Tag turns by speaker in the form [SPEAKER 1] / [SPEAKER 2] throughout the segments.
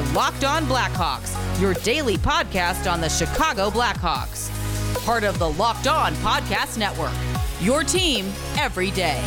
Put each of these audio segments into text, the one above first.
[SPEAKER 1] are Locked On Blackhawks, your daily podcast on the Chicago Blackhawks. Part of the Locked On Podcast Network. Your team every day.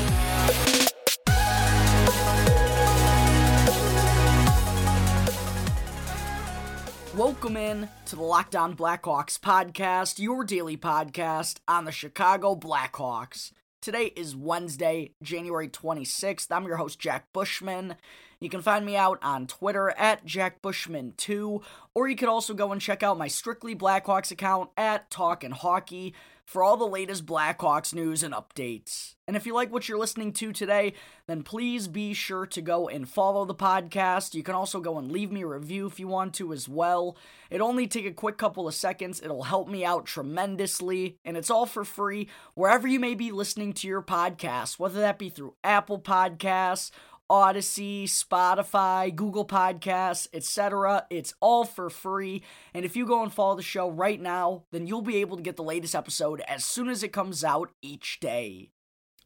[SPEAKER 2] Welcome in to the Locked On Blackhawks podcast, your daily podcast on the Chicago Blackhawks. Today is Wednesday, January 26th. I'm your host, Jack Bushman. You can find me out on Twitter at JackBushman2, or you could also go and check out my Strictly Blackhawks account at Talkin' Hockey for all the latest Blackhawks news and updates. And if you like what you're listening to today, then please be sure to go and follow the podcast. You can also go and leave me a review if you want to as well. It only take a quick couple of seconds. It'll help me out tremendously, and it's all for free wherever you may be listening to your podcast, whether that be through Apple Podcasts Audacy, Spotify, Google Podcasts, etc. It's all for free. And if you go and follow the show right now, then you'll be able to get the latest episode as soon as it comes out each day.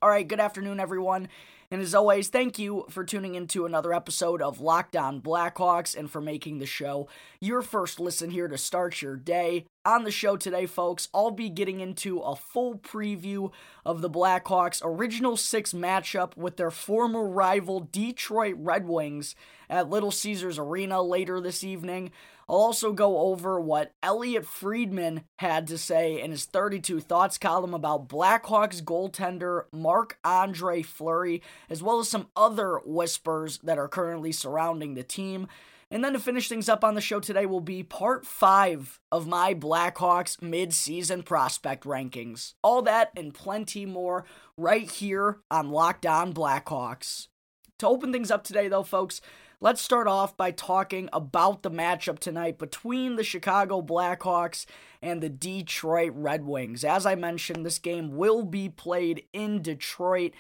[SPEAKER 2] All right, good afternoon, everyone. And as always, thank you for tuning into another episode of Locked On Blackhawks and for making the show your first listen here to start your day. On the show today, folks, I'll be getting into a full preview of the Blackhawks' original six matchup with their former rival Detroit Red Wings at Little Caesars Arena later this evening. I'll also go over what Elliotte Friedman had to say in his 32 Thoughts column about Blackhawks goaltender Marc Andre Fleury, as well as some other whispers that are currently surrounding the team. And then to finish things up on the show today will be part five of my Blackhawks mid-season prospect rankings. All that and plenty more right here on Locked On Blackhawks. To open things up today, though, folks, Let's start off by talking about the matchup tonight between the Chicago Blackhawks and the Detroit Red Wings. As I mentioned, this game will be played in Detroit.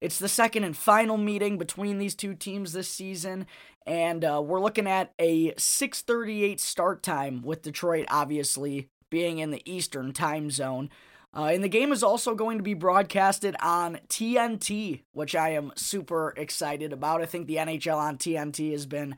[SPEAKER 2] It's the second and final meeting between these two teams this season, and uh, we're looking at a 6:38 start time with Detroit obviously being in the Eastern time zone. Uh, and the game is also going to be broadcasted on TNT, which I am super excited about. I think the NHL on TNT has been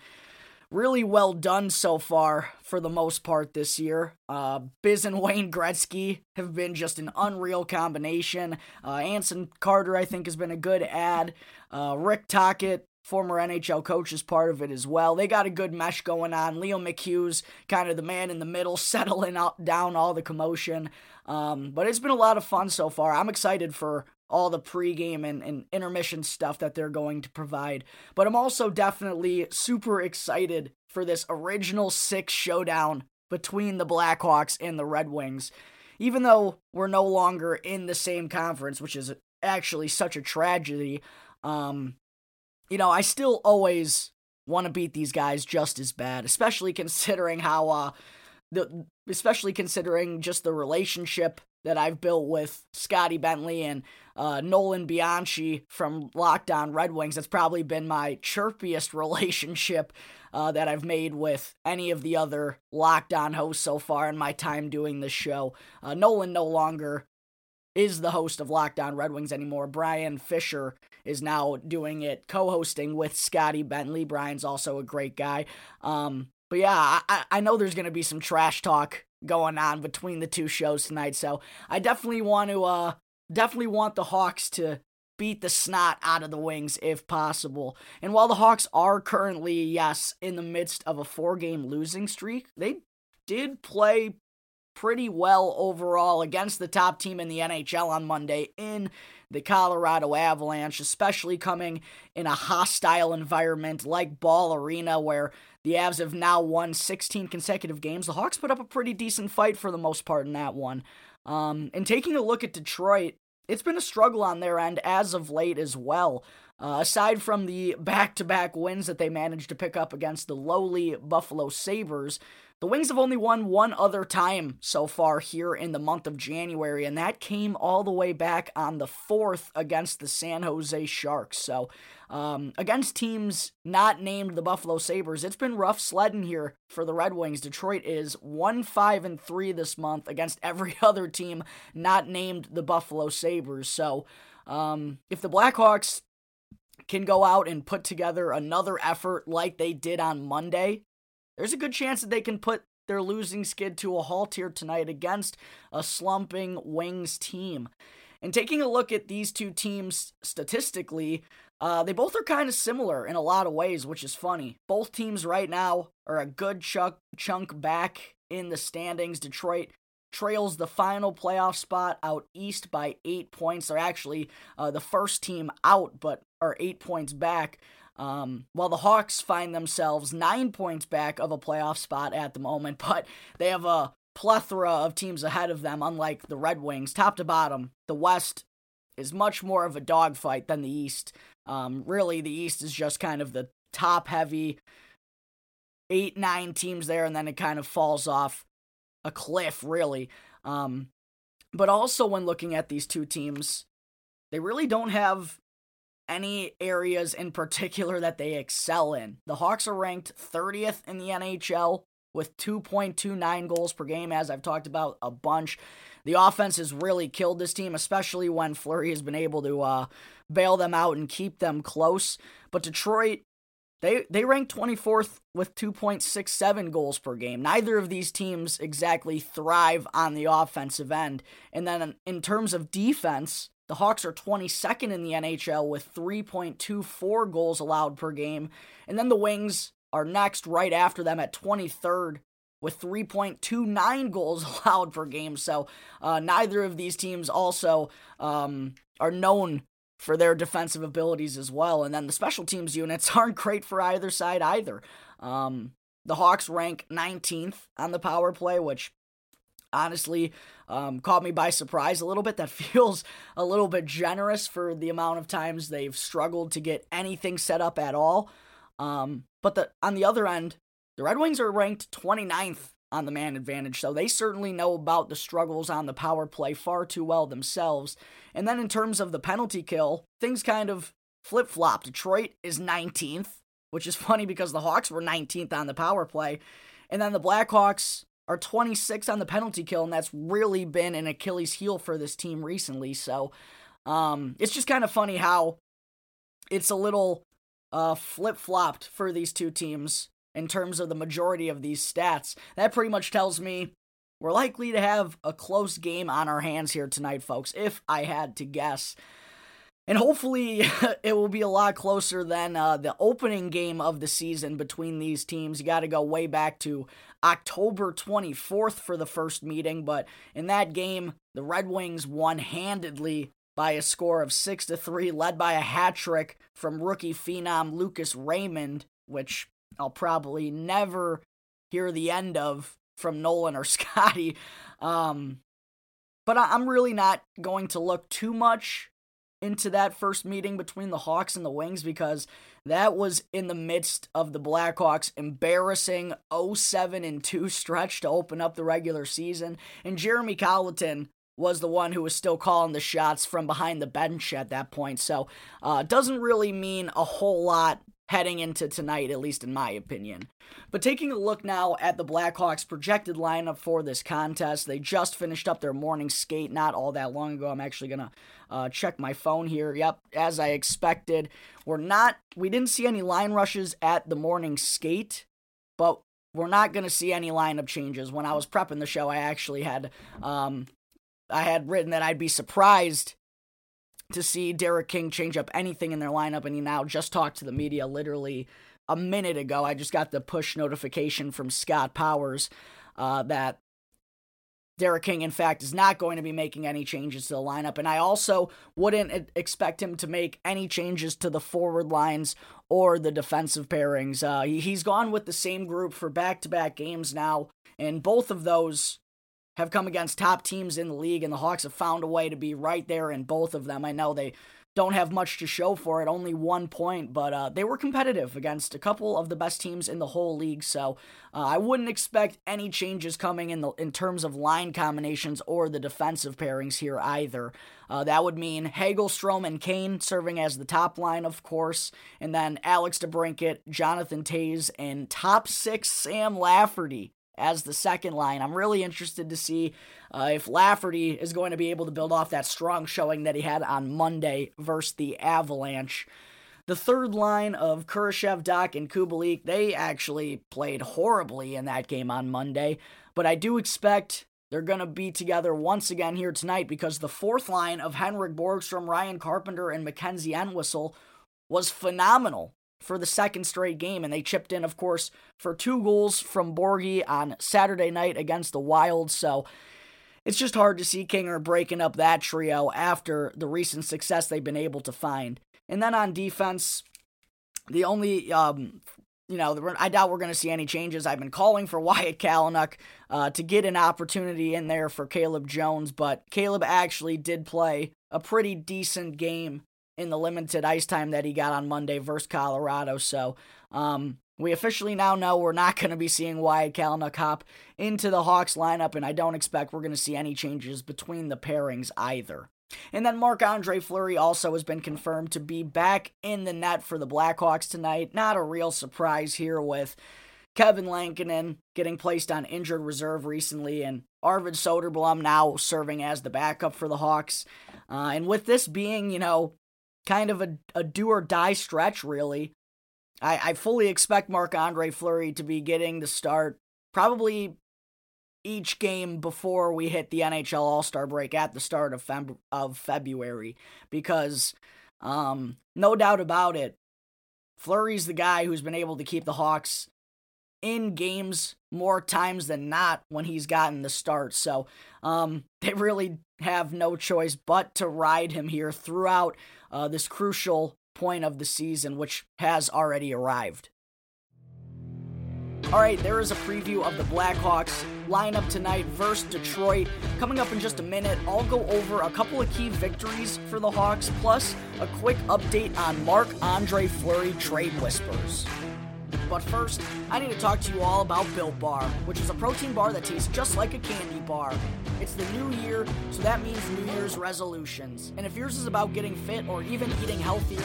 [SPEAKER 2] really well done so far for the most part this year. Uh, Biz and Wayne Gretzky have been just an unreal combination. Uh, Anson Carter, I think, has been a good ad. Uh, Rick Tocchet, former NHL coach, is part of it as well. They got a good mesh going on. Liam McHugh's kind of the man in the middle, settling out, down all the commotion. Um, but it's been a lot of fun so far. I'm excited for all the pregame and, and intermission stuff that they're going to provide. But I'm also definitely super excited for this original six showdown between the Blackhawks and the Red Wings. Even though we're no longer in the same conference, which is actually such a tragedy, um, you know, I still always want to beat these guys just as bad, especially considering how uh, the especially considering just the relationship that I've built with Scotty Bentley and uh, Nolan Bianchi from Locked On Red Wings. That's probably been my chirpiest relationship uh, that I've made with any of the other Locked On hosts so far in my time doing this show. Uh, Nolan no longer is the host of Locked On Red Wings anymore. Brian Fisher is now doing it, co-hosting with Scotty Bentley. Brian's also a great guy. Um, but yeah, I, I know there's gonna be some trash talk going on between the two shows tonight, so I definitely want to uh definitely want the Hawks to beat the snot out of the Wings if possible. And while the Hawks are currently, yes, in the midst of a four game losing streak, they did play pretty well overall against the top team in the NHL on Monday in the Colorado Avalanche, especially coming in a hostile environment like Ball Arena where the Avs have now won 16 consecutive games. The Hawks put up a pretty decent fight for the most part in that one. Um, and taking a look at Detroit, it's been a struggle on their end as of late as well. Uh, aside from the back to back wins that they managed to pick up against the lowly Buffalo Sabres, the Wings have only won one other time so far here in the month of January, and that came all the way back on the 4th against the San Jose Sharks. So, um, against teams not named the Buffalo Sabres, it's been rough sledding here for the Red Wings. Detroit is 1 5 and 3 this month against every other team not named the Buffalo Sabres. So, um, if the Blackhawks can go out and put together another effort like they did on Monday, there's a good chance that they can put their losing skid to a halt here tonight against a slumping Wings team. And taking a look at these two teams statistically, uh, they both are kind of similar in a lot of ways, which is funny. Both teams right now are a good chunk, chunk back in the standings. Detroit trails the final playoff spot out east by eight points. They're actually uh, the first team out, but are eight points back. Um, while the Hawks find themselves nine points back of a playoff spot at the moment, but they have a plethora of teams ahead of them, unlike the Red Wings, top to bottom. The West is much more of a dogfight than the East. Um, really, the East is just kind of the top heavy eight, nine teams there, and then it kind of falls off a cliff, really. Um, but also, when looking at these two teams, they really don't have any areas in particular that they excel in. The Hawks are ranked 30th in the NHL with 2.29 goals per game, as I've talked about a bunch. The offense has really killed this team, especially when Fleury has been able to uh, bail them out and keep them close. But Detroit, they they rank 24th with 2.67 goals per game. Neither of these teams exactly thrive on the offensive end. And then in terms of defense, the Hawks are 22nd in the NHL with 3.24 goals allowed per game. And then the Wings are next, right after them at 23rd with 3.29 goals allowed per game. So uh, neither of these teams also um, are known for their defensive abilities as well. And then the special teams units aren't great for either side either. Um, the Hawks rank 19th on the power play, which honestly um, caught me by surprise a little bit. That feels a little bit generous for the amount of times they've struggled to get anything set up at all. Um, but the on the other end, the Red Wings are ranked 29th on the man advantage, so they certainly know about the struggles on the power play far too well themselves. And then in terms of the penalty kill, things kind of flip flop. Detroit is 19th, which is funny because the Hawks were 19th on the power play. And then the Blackhawks are 26 on the penalty kill, and that's really been an Achilles heel for this team recently. So um, it's just kind of funny how it's a little uh, flip flopped for these two teams in terms of the majority of these stats. That pretty much tells me we're likely to have a close game on our hands here tonight, folks, if I had to guess. And hopefully, it will be a lot closer than uh, the opening game of the season between these teams. You got to go way back to October 24th for the first meeting, but in that game, the Red Wings won handedly by a score of 6 to 3, led by a hat trick from rookie phenom Lucas Raymond, which I'll probably never hear the end of from Nolan or Scotty. Um, but I'm really not going to look too much into that first meeting between the Hawks and the Wings because that was in the midst of the Blackhawks embarrassing 07 and 2 stretch to open up the regular season and Jeremy Colliton was the one who was still calling the shots from behind the bench at that point. So, uh, doesn't really mean a whole lot heading into tonight, at least in my opinion. But taking a look now at the Blackhawks' projected lineup for this contest, they just finished up their morning skate not all that long ago. I'm actually gonna uh, check my phone here. Yep, as I expected, we're not. We didn't see any line rushes at the morning skate, but we're not gonna see any lineup changes. When I was prepping the show, I actually had um, I had written that I'd be surprised to see Derek King change up anything in their lineup, and he now just talked to the media literally a minute ago. I just got the push notification from Scott Powers uh, that Derek King, in fact, is not going to be making any changes to the lineup. And I also wouldn't expect him to make any changes to the forward lines or the defensive pairings. Uh, he's gone with the same group for back to back games now, and both of those have come against top teams in the league, and the Hawks have found a way to be right there in both of them. I know they don't have much to show for it, only one point, but uh, they were competitive against a couple of the best teams in the whole league. So uh, I wouldn't expect any changes coming in the in terms of line combinations or the defensive pairings here either. Uh, that would mean Hagel Strome and Kane serving as the top line, of course, and then Alex DeBrincat, Jonathan Toews, and top six Sam Lafferty as the second line. I'm really interested to see uh, if Lafferty is going to be able to build off that strong showing that he had on Monday versus the Avalanche. The third line of Kurashev, Dach, and Kubalik, they actually played horribly in that game on Monday, but I do expect they're going to be together once again here tonight because the fourth line of Henrik Borgstrom, Ryan Carpenter, and Mackenzie Entwistle was phenomenal for the second straight game, and they chipped in, of course, for two goals from Borgie on Saturday night against the Wild. So it's just hard to see Kinger breaking up that trio after the recent success they've been able to find. And then on defense, the only um, you know, I doubt we're going to see any changes. I've been calling for Wyatt Kalynuk uh, to get an opportunity in there for Caleb Jones, but Caleb actually did play a pretty decent game in the limited ice time that he got on Monday versus Colorado. So um, we officially now know we're not going to be seeing Wyatt Kalynuk hop into the Hawks lineup, and I don't expect we're going to see any changes between the pairings either. And then Marc Andre Fleury also has been confirmed to be back in the net for the Blackhawks tonight. Not a real surprise here with Kevin Lankinen getting placed on injured reserve recently, and Arvid Soderblom now serving as the backup for the Hawks. Uh, and with this being, you know, kind of a, a do or die stretch, really, I, I fully expect Marc Andre Fleury to be getting the start probably each game before we hit the NHL All Star break at the start of Feb- of February because, um, no doubt about it, Fleury's the guy who's been able to keep the Hawks in games more times than not when he's gotten the start. So, um, they really have no choice but to ride him here throughout uh, this crucial point of the season, which has already arrived. All right, there is a preview of the Blackhawks lineup tonight versus Detroit. Coming up in just a minute, I'll go over a couple of key victories for the Hawks, plus a quick update on Marc Andre Fleury trade whispers. But first, I need to talk to you all about Built Bar, which is a protein bar that tastes just like a candy bar. It's the new year, so that means New Year's resolutions. And if yours is about getting fit or even eating healthier,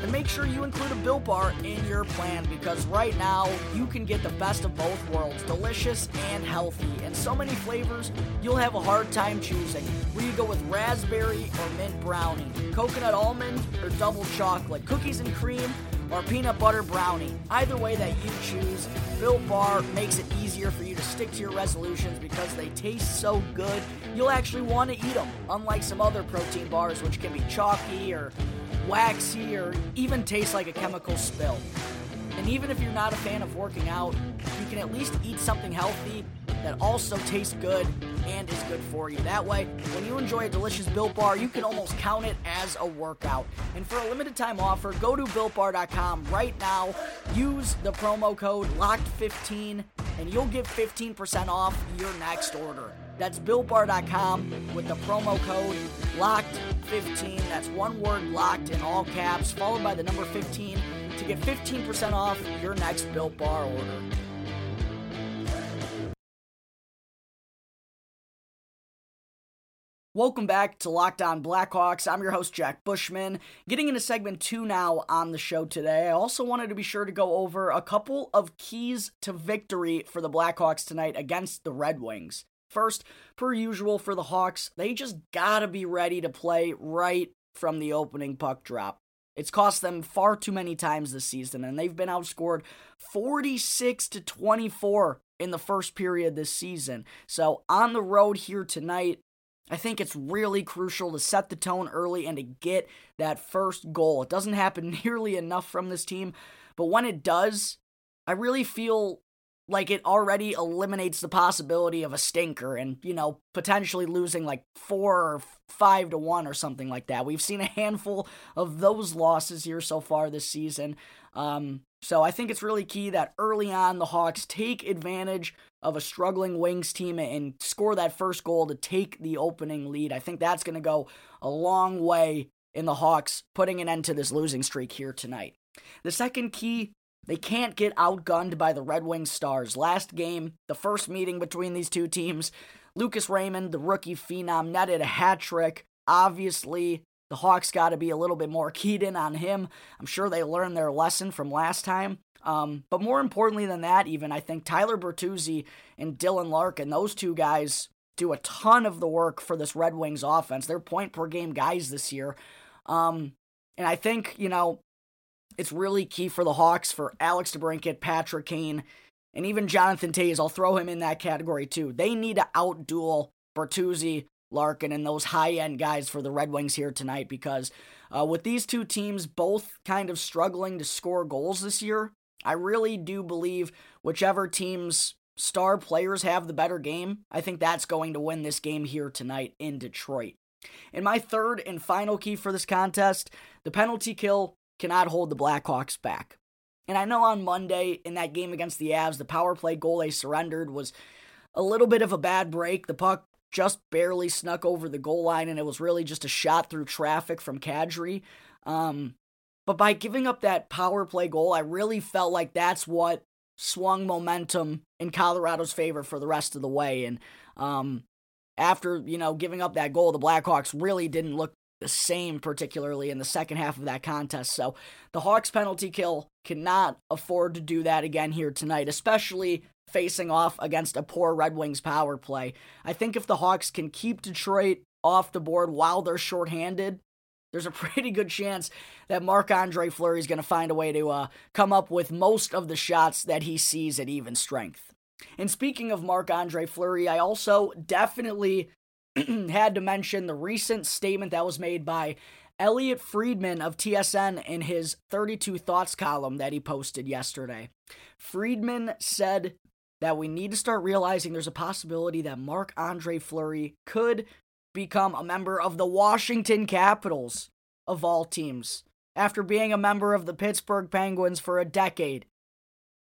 [SPEAKER 2] then make sure you include a Built Bar in your plan because right now you can get the best of both worlds delicious and healthy. And so many flavors, you'll have a hard time choosing. Will you go with raspberry or mint brownie, coconut almond or double chocolate, cookies and cream? Or peanut butter brownie. Either way that you choose, Built Bar makes it easier for you to stick to your resolutions because they taste so good, you'll actually want to eat them, unlike some other protein bars which can be chalky or waxy or even taste like a chemical spill. And even if you're not a fan of working out, you can at least eat something healthy that also tastes good and is good for you. That way, when you enjoy a delicious Built Bar, you can almost count it as a workout. And for a limited time offer, go to BuiltBar.com right now, use the promo code LOCKED15, and you'll get 15% off your next order. That's BuiltBar.com with the promo code LOCKED15. That's one word locked in all caps, followed by the number 15 to get 15% off your next Built Bar order. Welcome back to Locked On Blackhawks. I'm your host, Jack Bushman. Getting into segment two now on the show today. I also wanted to be sure to go over a couple of keys to victory for the Blackhawks tonight against the Red Wings. First, per usual for the Hawks, they just gotta be ready to play right from the opening puck drop. It's cost them far too many times this season, and they've been outscored 46 to 24 in the first period this season. So on the road here tonight, I think it's really crucial to set the tone early and to get that first goal. It doesn't happen nearly enough from this team, but when it does, I really feel like it already eliminates the possibility of a stinker and, you know, potentially losing like 4 or 5 to 1 or something like that. We've seen a handful of those losses here so far this season. Um, so I think it's really key that early on the Hawks take advantage of a struggling Wings team and score that first goal to take the opening lead. I think that's going to go a long way in the Hawks putting an end to this losing streak here tonight. The second key, they can't get outgunned by the Red Wings stars. Last game, the first meeting between these two teams, Lucas Raymond, the rookie phenom, netted a hat trick. Obviously, the Hawks got to be a little bit more keyed in on him. I'm sure they learned their lesson from last time. Um, but more importantly than that, even, I think Tyler Bertuzzi and Dylan Larkin, those two guys do a ton of the work for this Red Wings offense. They're point per game guys this year. Um, and I think, you know, it's really key for the Hawks for Alex DeBrincat, Patrick Kane, and even Jonathan Toews. I'll throw him in that category too. They need to outduel Bertuzzi, Larkin, and those high end guys for the Red Wings here tonight because uh, with these two teams both kind of struggling to score goals this year, I really do believe whichever team's star players have the better game, I think that's going to win this game here tonight in Detroit. And my third and final key for this contest the penalty kill cannot hold the Blackhawks back. And I know on Monday in that game against the Avs, the power play goal they surrendered was a little bit of a bad break. The puck just barely snuck over the goal line, and it was really just a shot through traffic from Kadri. Um, but by giving up that power play goal, I really felt like that's what swung momentum in Colorado's favor for the rest of the way. And um, after, you know, giving up that goal, the Blackhawks really didn't look the same, particularly in the second half of that contest. So the Hawks penalty kill cannot afford to do that again here tonight, especially facing off against a poor Red Wings power play. I think if the Hawks can keep Detroit off the board while they're shorthanded, there's a pretty good chance that Marc Andre Fleury is going to find a way to uh, come up with most of the shots that he sees at even strength. And speaking of Marc Andre Fleury, I also definitely had to mention the recent statement that was made by Elliotte Friedman of TSN in his 32 Thoughts column that he posted yesterday. Friedman said that we need to start realizing there's a possibility that Marc Andre Fleury could become a member of the Washington Capitals, of all teams, after being a member of the Pittsburgh Penguins for a decade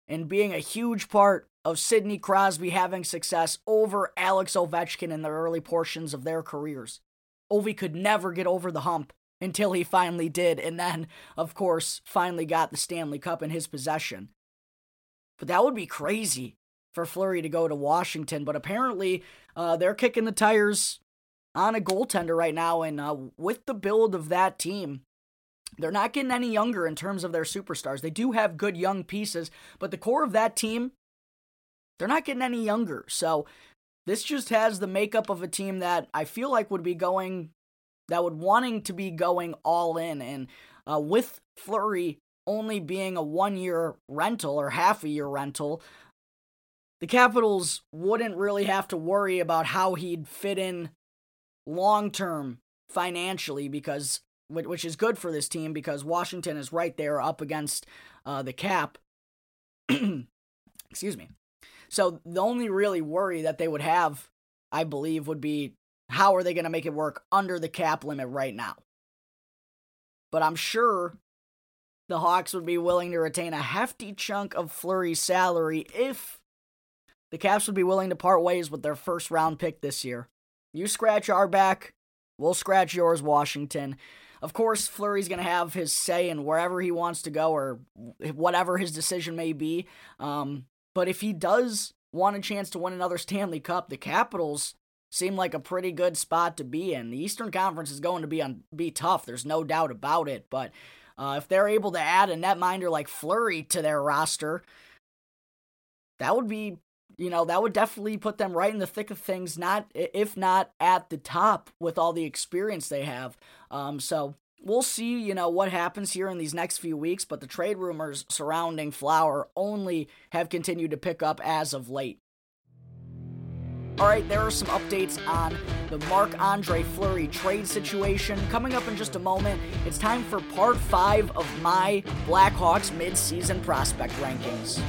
[SPEAKER 2] and being a huge part of Sidney Crosby having success over Alex Ovechkin in the early portions of their careers. Ovi could never get over the hump until he finally did, and then, of course, finally got the Stanley Cup in his possession. But that would be crazy for Fleury to go to Washington, but apparently uh, they're kicking the tires on a goaltender right now, and uh, with the build of that team, they're not getting any younger in terms of their superstars. They do have good young pieces, but the core of that team, they're not getting any younger. So this just has the makeup of a team that I feel like would be going, that would wanting to be going all in. And uh, with Fleury only being a one year rental or half a year rental, the Capitals wouldn't really have to worry about how he'd fit in long term financially because which is good for this team because Washington is right there up against uh, the cap. Excuse me. So the only really worry that they would have, I believe, would be how are they going to make it work under the cap limit right now? But I'm sure the Hawks would be willing to retain a hefty chunk of Fleury's salary if the Caps would be willing to part ways with their first round pick this year. You scratch our back, we'll scratch yours, Washington. Of course, Fleury's going to have his say in wherever he wants to go or whatever his decision may be. Um, but if he does want a chance to win another Stanley Cup, the Capitals seem like a pretty good spot to be in. The Eastern Conference is going to be be tough. There's no doubt about it. But uh, if they're able to add a netminder like Fleury to their roster, that would be you know, that would definitely put them right in the thick of things, not if not at the top with all the experience they have. Um, so we'll see, you know, what happens here in these next few weeks, but the trade rumors surrounding Flower only have continued to pick up as of late. All right, there are some updates on the Marc Andre Fleury trade situation. Coming up in just a moment, it's time for part five of my Blackhawks mid-season prospect rankings.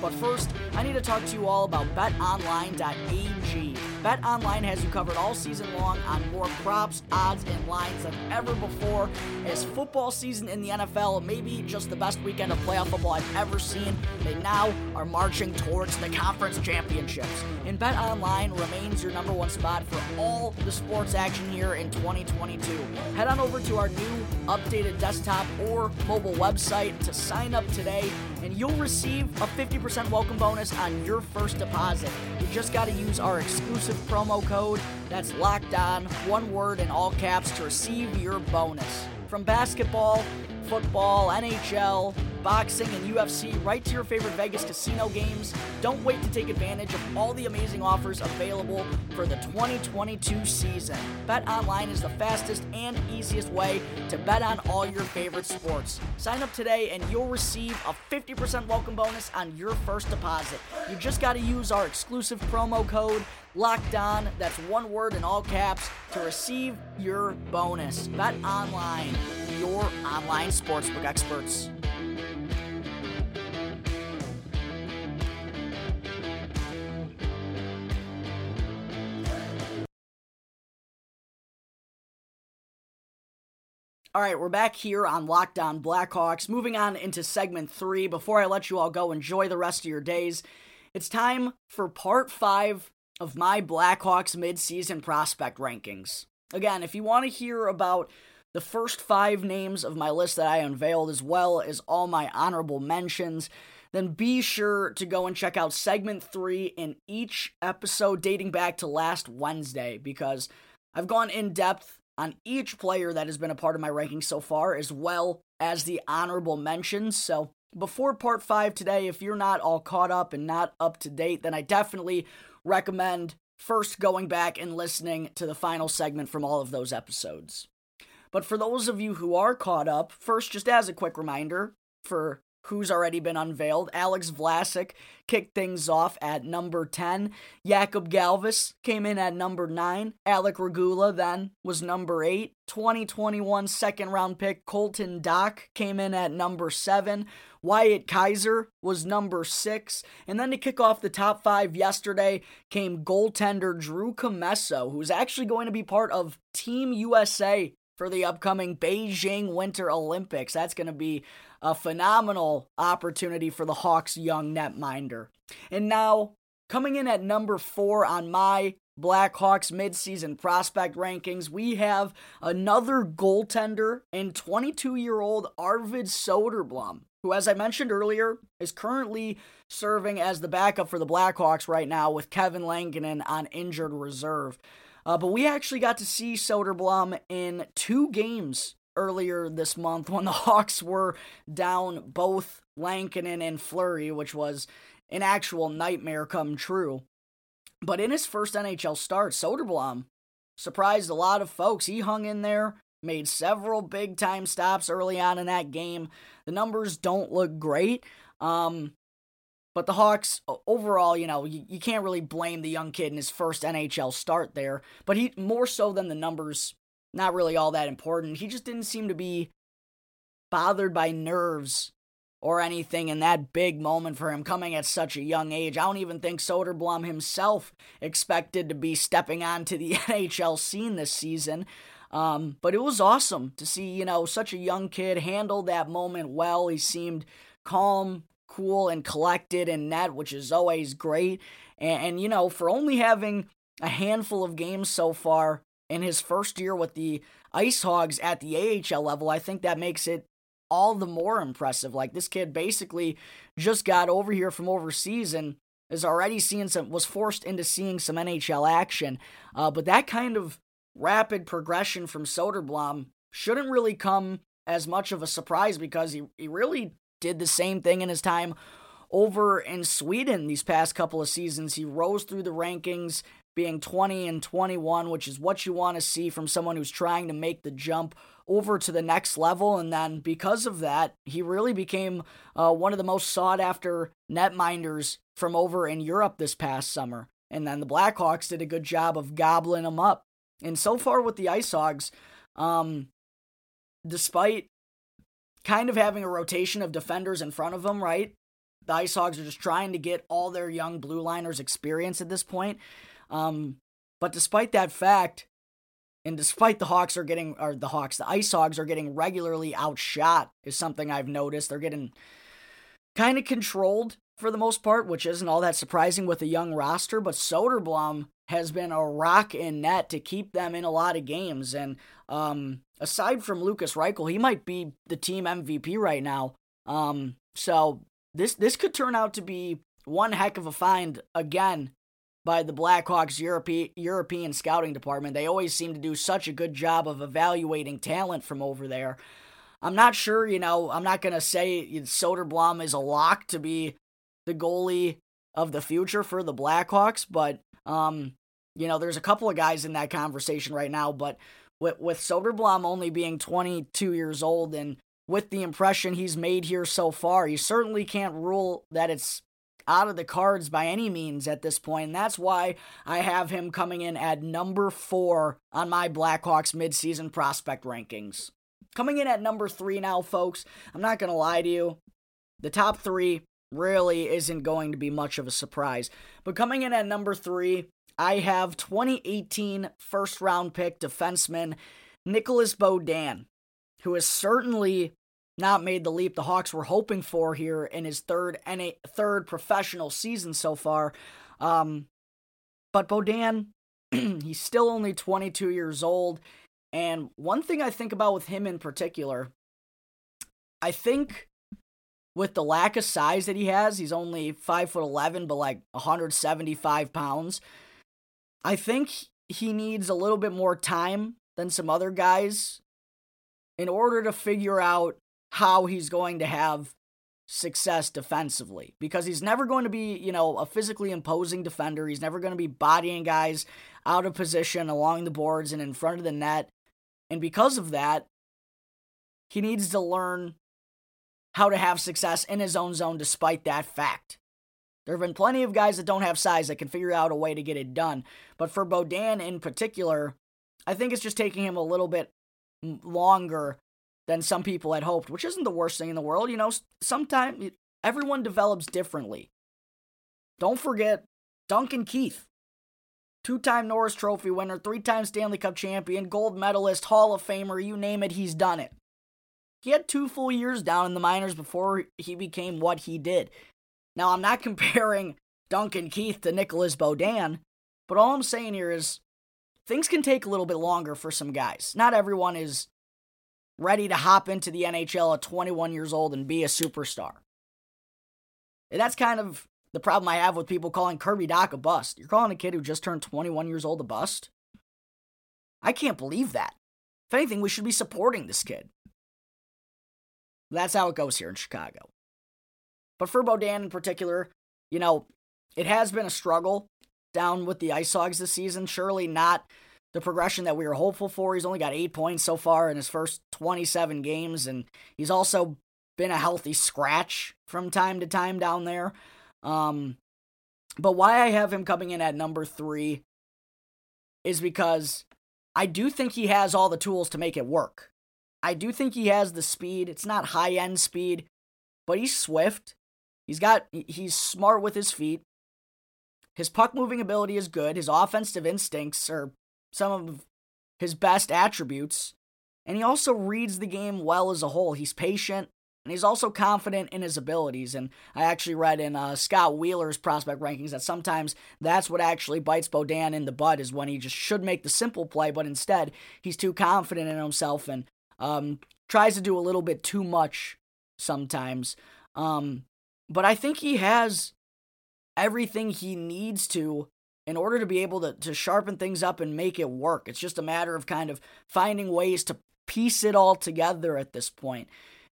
[SPEAKER 2] But first, I need to talk to you all about betonline.ag. BetOnline has you covered all season long on more props, odds, and lines than ever before. As football season in the NFL may be just the best weekend of playoff football I've ever seen, they now are marching towards the conference championships. And BetOnline remains your number one spot for all the sports action here in 2022. Head on over to our new updated desktop or mobile website to sign up today, and you'll receive a 50% welcome bonus on your first deposit. You just got to use our exclusive promo code that's locked on, one word in all caps to receive your bonus. From basketball, football, NHL, boxing, and UFC right to your favorite Vegas casino games. Don't wait to take advantage of all the amazing offers available for the 2022 season. Bet online is the fastest and easiest way to bet on all your favorite sports. Sign up today and you'll receive a 50% welcome bonus on your first deposit. You just got to use our exclusive promo code locked on. That's one word in all caps to receive your bonus. Bet online, your online sportsbook experts. All right, we're back here on Locked On Blackhawks. Moving on into segment three. Before I let you all go, enjoy the rest of your days. It's time for part five of my Blackhawks midseason prospect rankings. Again, if you want to hear about the first five names of my list that I unveiled, as well as all my honorable mentions, then be sure to go and check out segment three in each episode dating back to last Wednesday because I've gone in depth on each player that has been a part of my ranking so far, as well as the honorable mentions. So before part five today, if you're not all caught up and not up to date, then I definitely recommend first going back and listening to the final segment from all of those episodes. But for those of you who are caught up, first, just as a quick reminder for who's already been unveiled, Alex Vlasic kicked things off at number 10. Jakub Galvas came in at number 9. Alec Regula then was number 8. 2021 second round pick Colton Dach came in at number 7. Wyatt Kaiser was number six. And then to kick off the top five yesterday came goaltender Drew Commesso, who's actually going to be part of Team USA for the upcoming Beijing Winter Olympics. That's going to be a phenomenal opportunity for the Hawks' young netminder. And now, coming in at number four on my Blackhawks midseason prospect rankings, we have another goaltender and 22 year old Arvid Soderblom who, as I mentioned earlier, is currently serving as the backup for the Blackhawks right now with Kevin Lankinen on injured reserve. Uh, but we actually got to see Soderblom in two games earlier this month when the Hawks were down both Lankinen and Fleury, which was an actual nightmare come true. But in his first NHL start, Soderblom surprised a lot of folks. He hung in there, made several big time stops early on in that game. The numbers don't look great. Um, but the Hawks, overall, you know, you, you can't really blame the young kid in his first NHL start there. But he, more so than the numbers, not really all that important. He just didn't seem to be bothered by nerves or anything in that big moment for him coming at such a young age. I don't even think Soderblom himself expected to be stepping onto the NHL scene this season. Um, but it was awesome to see, you know, such a young kid handle that moment well. He seemed calm, cool, and collected and net, which is always great. And, and, you know, for only having a handful of games so far in his first year with the Ice Hogs at the AHL level, I think that makes it all the more impressive. Like this kid basically just got over here from overseas and is already seeing some was forced into seeing some NHL action. Uh, but that kind of rapid progression from Soderblom shouldn't really come as much of a surprise because he, he really did the same thing in his time over in Sweden these past couple of seasons. He rose through the rankings, being 20 and 21, which is what you want to see from someone who's trying to make the jump over to the next level. And then because of that, he really became uh, one of the most sought after netminders from over in Europe this past summer. And then the Blackhawks did a good job of gobbling him up. And so far with the Ice Hogs, um, despite kind of having a rotation of defenders in front of them, right? The Ice Hogs are just trying to get all their young blue liners experience at this point. Um, but despite that fact, and despite the Hawks are getting, or the Hawks, the Ice Hogs are getting regularly outshot, is something I've noticed. They're getting kind of controlled for the most part, which isn't all that surprising with a young roster. But Soderblom has been a rock in net to keep them in a lot of games. And um, aside from Lukas Reichel, he might be the team MVP right now. Um, so this this could turn out to be one heck of a find again by the Blackhawks Europe- European scouting department. They always seem to do such a good job of evaluating talent from over there. I'm not sure, you know, I'm not going to say Soderblom is a lock to be the goalie of the future for the Blackhawks, but, um, you know, there's a couple of guys in that conversation right now, but with, with Soderblom only being 22 years old and with the impression he's made here so far, you certainly can't rule that it's out of the cards by any means at this point. And that's why I have him coming in at number four on my Blackhawks midseason prospect rankings. Coming in at number three now, folks, I'm not going to lie to you. The top three really isn't going to be much of a surprise. But coming in at number three, I have 2018 first round pick defenseman Nicolas Beaudin, who has certainly not made the leap the Hawks were hoping for here in his third NA, third professional season so far. Um, but Beaudin, he's still only 22 years old. And one thing I think about with him in particular, I think with the lack of size that he has, he's only five foot eleven, but like 175 pounds. I think he needs a little bit more time than some other guys in order to figure out how he's going to have success defensively because he's never going to be, you know, a physically imposing defender. He's never going to be bodying guys out of position along the boards and in front of the net. And because of that, he needs to learn how to have success in his own zone despite that fact. There have been plenty of guys that don't have size that can figure out a way to get it done. But for Beaudin in particular, I think it's just taking him a little bit longer than some people had hoped, which isn't the worst thing in the world. You know, sometimes everyone develops differently. Don't forget Duncan Keith, two time Norris Trophy winner, three time Stanley Cup champion, gold medalist, Hall of Famer, you name it, he's done it. He had two full years down in the minors before he became what he did. Now, I'm not comparing Duncan Keith to Nicolas Beaudin, but all I'm saying here is things can take a little bit longer for some guys. Not everyone is ready to hop into the NHL at 21 years old and be a superstar. And that's kind of the problem I have with people calling Kirby Dach a bust. You're calling a kid who just turned 21 years old a bust? I can't believe that. If anything, we should be supporting this kid. That's how it goes here in Chicago. But for Beaudin in particular, you know, it has been a struggle down with the Ice Hogs this season. Surely not the progression that we were hopeful for. He's only got eight points so far in his first 27 games, and he's also been a healthy scratch from time to time down there. Um, but why I have him coming in at number three is because I do think he has all the tools to make it work. I do think he has the speed. It's not high end speed, but he's swift. He's got he's smart with his feet. His puck moving ability is good. His offensive instincts are some of his best attributes. And he also reads the game well as a whole. He's patient, and he's also confident in his abilities. And I actually read in uh, Scott Wheeler's prospect rankings that sometimes that's what actually bites Beaudin in the butt is when he just should make the simple play, but instead he's too confident in himself and um, tries to do a little bit too much sometimes. Um, but I think he has everything he needs to in order to be able to, to sharpen things up and make it work. It's just a matter of kind of finding ways to piece it all together at this point.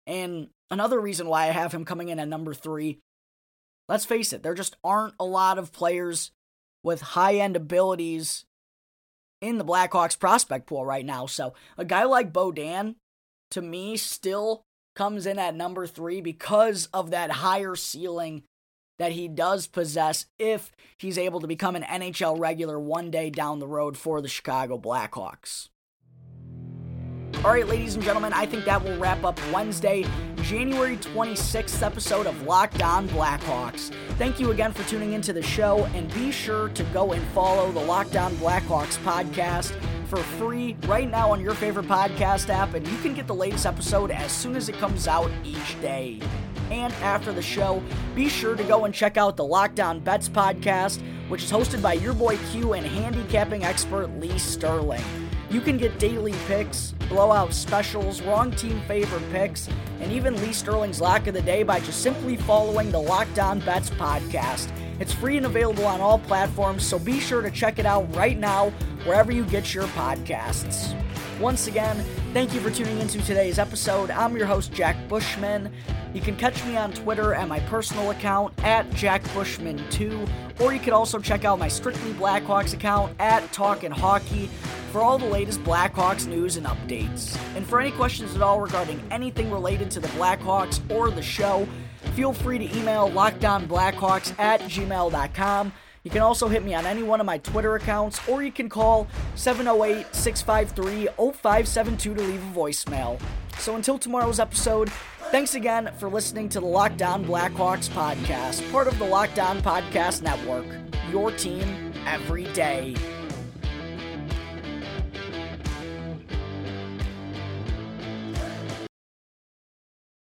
[SPEAKER 2] And another reason why I have him coming in at number three, let's face it, there just aren't a lot of players with high end abilities in the Blackhawks prospect pool right now. So a guy like Beaudin, to me, still comes in at number three because of that higher ceiling that he does possess if he's able to become an NHL regular one day down the road for the Chicago Blackhawks. All right, ladies and gentlemen, I think that will wrap up Wednesday, January 26th episode of Locked On Blackhawks. Thank you again for tuning into the show, and be sure to go and follow the Locked On Blackhawks podcast for free right now on your favorite podcast app, and you can get the latest episode as soon as it comes out each day and after the show. Be sure to go and check out the Locked On Bets podcast, which is hosted by your boy Q and handicapping expert Lee Sterling. You can get daily picks, blowout specials, wrong team favorite picks, and even Lee Sterling's lock of the day by just simply following the Locked On Bets podcast. It's free and available on all platforms, so be sure to check it out right now wherever you get your podcasts. Once again, Thank you for tuning into today's episode. I'm your host, Jack Bushman. You can catch me on Twitter at my personal account at JackBushman2, or you can also check out my Strictly Blackhawks account at Talkin' Hockey for all the latest Blackhawks news and updates. And for any questions at all regarding anything related to the Blackhawks or the show, feel free to email lockdownblackhawks at gmail.com. You can also hit me on any one of my Twitter accounts, or you can call 708 653 0572 to leave a voicemail. So until tomorrow's episode, thanks again for listening to the Locked On Blackhawks podcast, part of the Locked On Podcast Network. Your team every day.